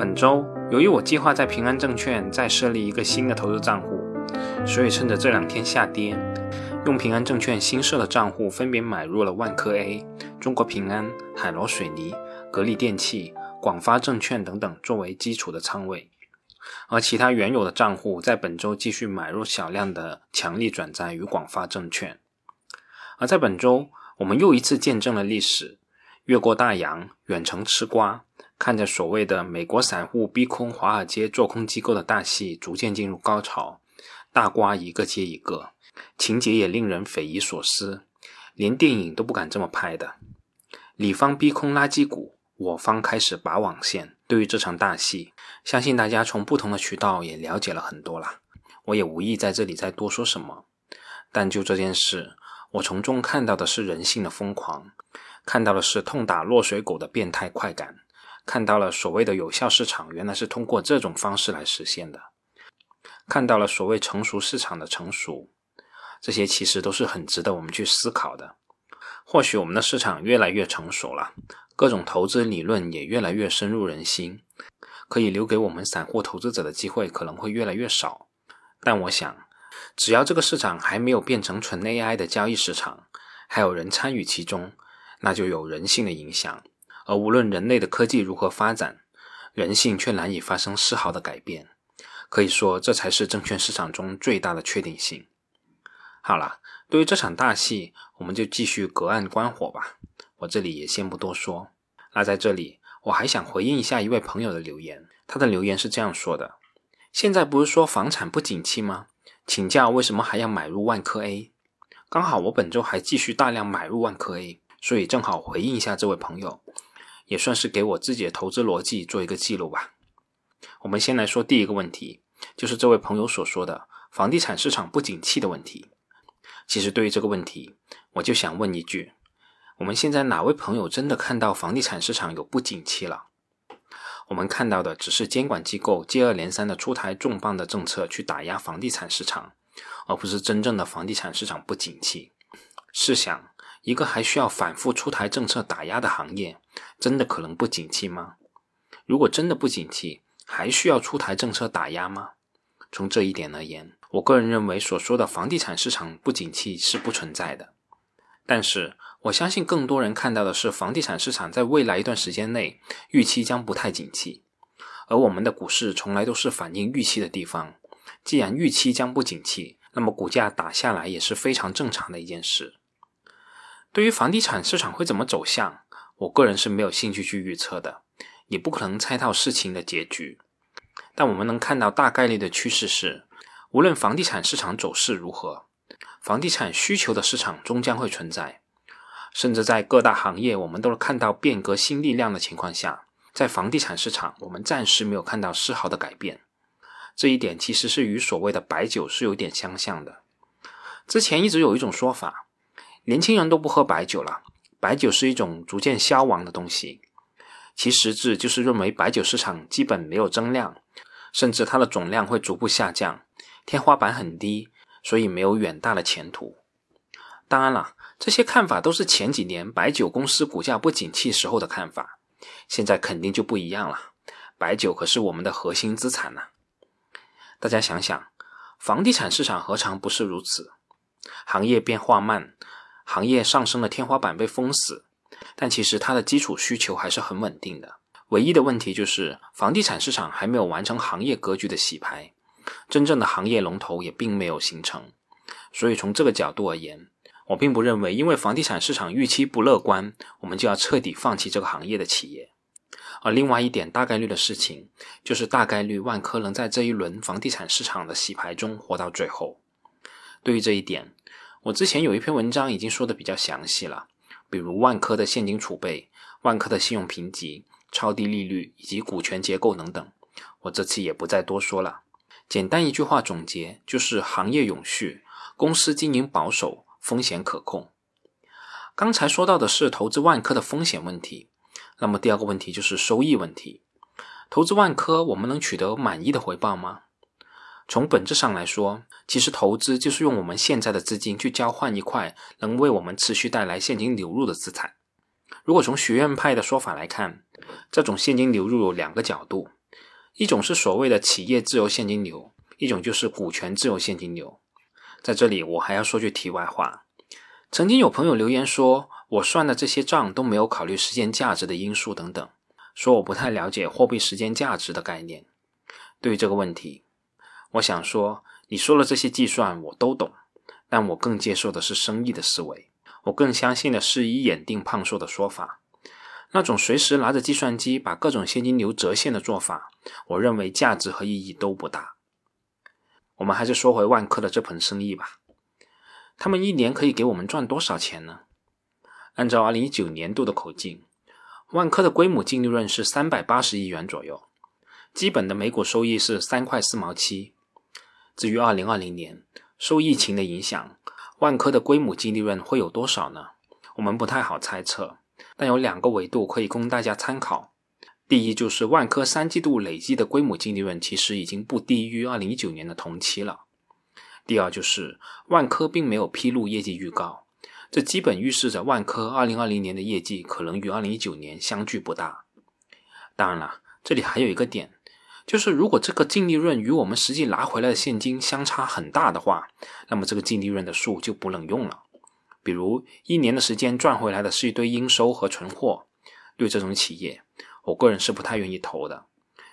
本周，由于我计划在平安证券再设立一个新的投资账户，所以趁着这两天下跌，用平安证券新设的账户分别买入了万科 A、中国平安、海螺水泥、格力电器、广发证券等等作为基础的仓位，而其他原有的账户在本周继续买入小量的强力转债与广发证券。而在本周，我们又一次见证了历史越过大洋，远程吃瓜。看着所谓的美国散户逼空华尔街做空机构的大戏逐渐进入高潮，大瓜一个接一个，情节也令人匪夷所思，连电影都不敢这么拍的。李方逼空垃圾股，我方开始拔网线。对于这场大戏，相信大家从不同的渠道也了解了很多啦。我也无意在这里再多说什么。但就这件事，我从中看到的是人性的疯狂，看到的是痛打落水狗的变态快感。看到了所谓的有效市场，原来是通过这种方式来实现的。看到了所谓成熟市场的成熟，这些其实都是很值得我们去思考的。或许我们的市场越来越成熟了，各种投资理论也越来越深入人心，可以留给我们散户投资者的机会可能会越来越少。但我想，只要这个市场还没有变成纯 AI 的交易市场，还有人参与其中，那就有人性的影响。而无论人类的科技如何发展，人性却难以发生丝毫的改变。可以说，这才是证券市场中最大的确定性。好了，对于这场大戏，我们就继续隔岸观火吧。我这里也先不多说。那在这里，我还想回应一下一位朋友的留言。他的留言是这样说的：“现在不是说房产不景气吗？请教为什么还要买入万科 A？刚好我本周还继续大量买入万科 A，所以正好回应一下这位朋友。”也算是给我自己的投资逻辑做一个记录吧。我们先来说第一个问题，就是这位朋友所说的房地产市场不景气的问题。其实对于这个问题，我就想问一句：我们现在哪位朋友真的看到房地产市场有不景气了？我们看到的只是监管机构接二连三的出台重磅的政策去打压房地产市场，而不是真正的房地产市场不景气。试想。一个还需要反复出台政策打压的行业，真的可能不景气吗？如果真的不景气，还需要出台政策打压吗？从这一点而言，我个人认为所说的房地产市场不景气是不存在的。但是，我相信更多人看到的是房地产市场在未来一段时间内预期将不太景气，而我们的股市从来都是反映预期的地方。既然预期将不景气，那么股价打下来也是非常正常的一件事。对于房地产市场会怎么走向，我个人是没有兴趣去预测的，也不可能猜到事情的结局。但我们能看到大概率的趋势是，无论房地产市场走势如何，房地产需求的市场终将会存在。甚至在各大行业我们都看到变革新力量的情况下，在房地产市场我们暂时没有看到丝毫的改变。这一点其实是与所谓的白酒是有点相像的。之前一直有一种说法。年轻人都不喝白酒了，白酒是一种逐渐消亡的东西。其实质就是认为白酒市场基本没有增量，甚至它的总量会逐步下降，天花板很低，所以没有远大的前途。当然了，这些看法都是前几年白酒公司股价不景气时候的看法，现在肯定就不一样了。白酒可是我们的核心资产呢。大家想想，房地产市场何尝不是如此？行业变化慢。行业上升的天花板被封死，但其实它的基础需求还是很稳定的。唯一的问题就是房地产市场还没有完成行业格局的洗牌，真正的行业龙头也并没有形成。所以从这个角度而言，我并不认为因为房地产市场预期不乐观，我们就要彻底放弃这个行业的企业。而另外一点大概率的事情，就是大概率万科能在这一轮房地产市场的洗牌中活到最后。对于这一点。我之前有一篇文章已经说的比较详细了，比如万科的现金储备、万科的信用评级、超低利率以及股权结构等等，我这次也不再多说了。简单一句话总结就是行业永续，公司经营保守，风险可控。刚才说到的是投资万科的风险问题，那么第二个问题就是收益问题。投资万科，我们能取得满意的回报吗？从本质上来说，其实投资就是用我们现在的资金去交换一块能为我们持续带来现金流入的资产。如果从学院派的说法来看，这种现金流入有两个角度：一种是所谓的企业自由现金流，一种就是股权自由现金流。在这里，我还要说句题外话。曾经有朋友留言说，我算的这些账都没有考虑时间价值的因素等等，说我不太了解货币时间价值的概念。对于这个问题，我想说，你说的这些计算我都懂，但我更接受的是生意的思维，我更相信的是以眼定胖瘦的说法。那种随时拿着计算机把各种现金流折现的做法，我认为价值和意义都不大。我们还是说回万科的这盆生意吧。他们一年可以给我们赚多少钱呢？按照二零一九年度的口径，万科的规模净利润是三百八十亿元左右，基本的每股收益是三块四毛七。至于二零二零年受疫情的影响，万科的归母净利润会有多少呢？我们不太好猜测。但有两个维度可以供大家参考。第一，就是万科三季度累计的归母净利润其实已经不低于二零一九年的同期了。第二，就是万科并没有披露业绩预告，这基本预示着万科二零二零年的业绩可能与二零一九年相距不大。当然了，这里还有一个点，就是如果这个净利润与我们实际拿回来的现金相差很大的话，那么这个净利润的数就不能用了。比如一年的时间赚回来的是一堆应收和存货，对这种企业，我个人是不太愿意投的。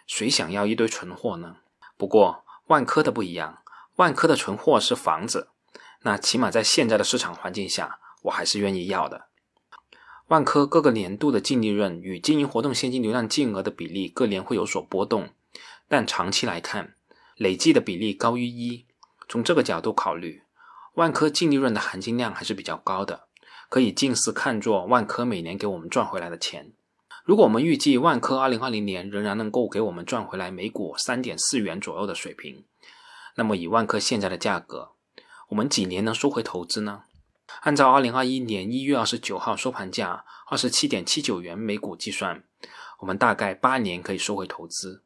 谁想要一堆存货呢？不过万科的不一样，万科的存货是房子，那起码在现在的市场环境下，我还是愿意要的。万科各个年度的净利润与经营活动现金流量净额的比例各年会有所波动，但长期来看，累计的比例高于一。从这个角度考虑。万科净利润的含金量还是比较高的，可以近似看作万科每年给我们赚回来的钱。如果我们预计万科2020年仍然能够给我们赚回来每股3.4元左右的水平，那么以万科现在的价格，我们几年能收回投资呢？按照2021年1月29号收盘价27.79元每股计算，我们大概八年可以收回投资，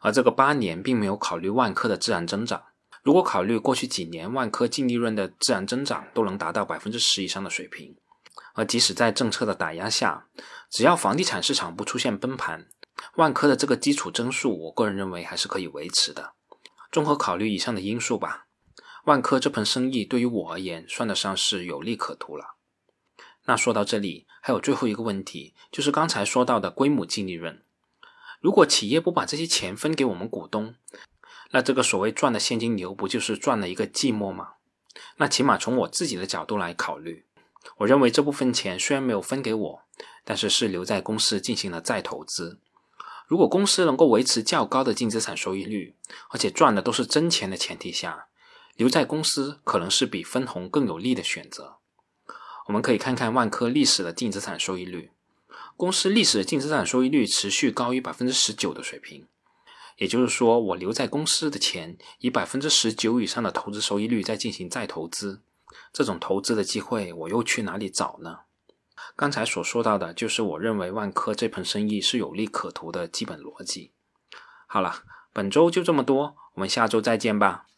而这个八年并没有考虑万科的自然增长。如果考虑过去几年万科净利润的自然增长都能达到百分之十以上的水平，而即使在政策的打压下，只要房地产市场不出现崩盘，万科的这个基础增速，我个人认为还是可以维持的。综合考虑以上的因素吧，万科这盆生意对于我而言算得上是有利可图了。那说到这里，还有最后一个问题，就是刚才说到的归母净利润，如果企业不把这些钱分给我们股东，那这个所谓赚的现金流不就是赚了一个寂寞吗？那起码从我自己的角度来考虑，我认为这部分钱虽然没有分给我，但是是留在公司进行了再投资。如果公司能够维持较高的净资产收益率，而且赚的都是真钱的前提下，留在公司可能是比分红更有利的选择。我们可以看看万科历史的净资产收益率，公司历史净资产收益率持续高于百分之十九的水平。也就是说，我留在公司的钱以百分之十九以上的投资收益率再进行再投资，这种投资的机会我又去哪里找呢？刚才所说到的就是我认为万科这盆生意是有利可图的基本逻辑。好了，本周就这么多，我们下周再见吧。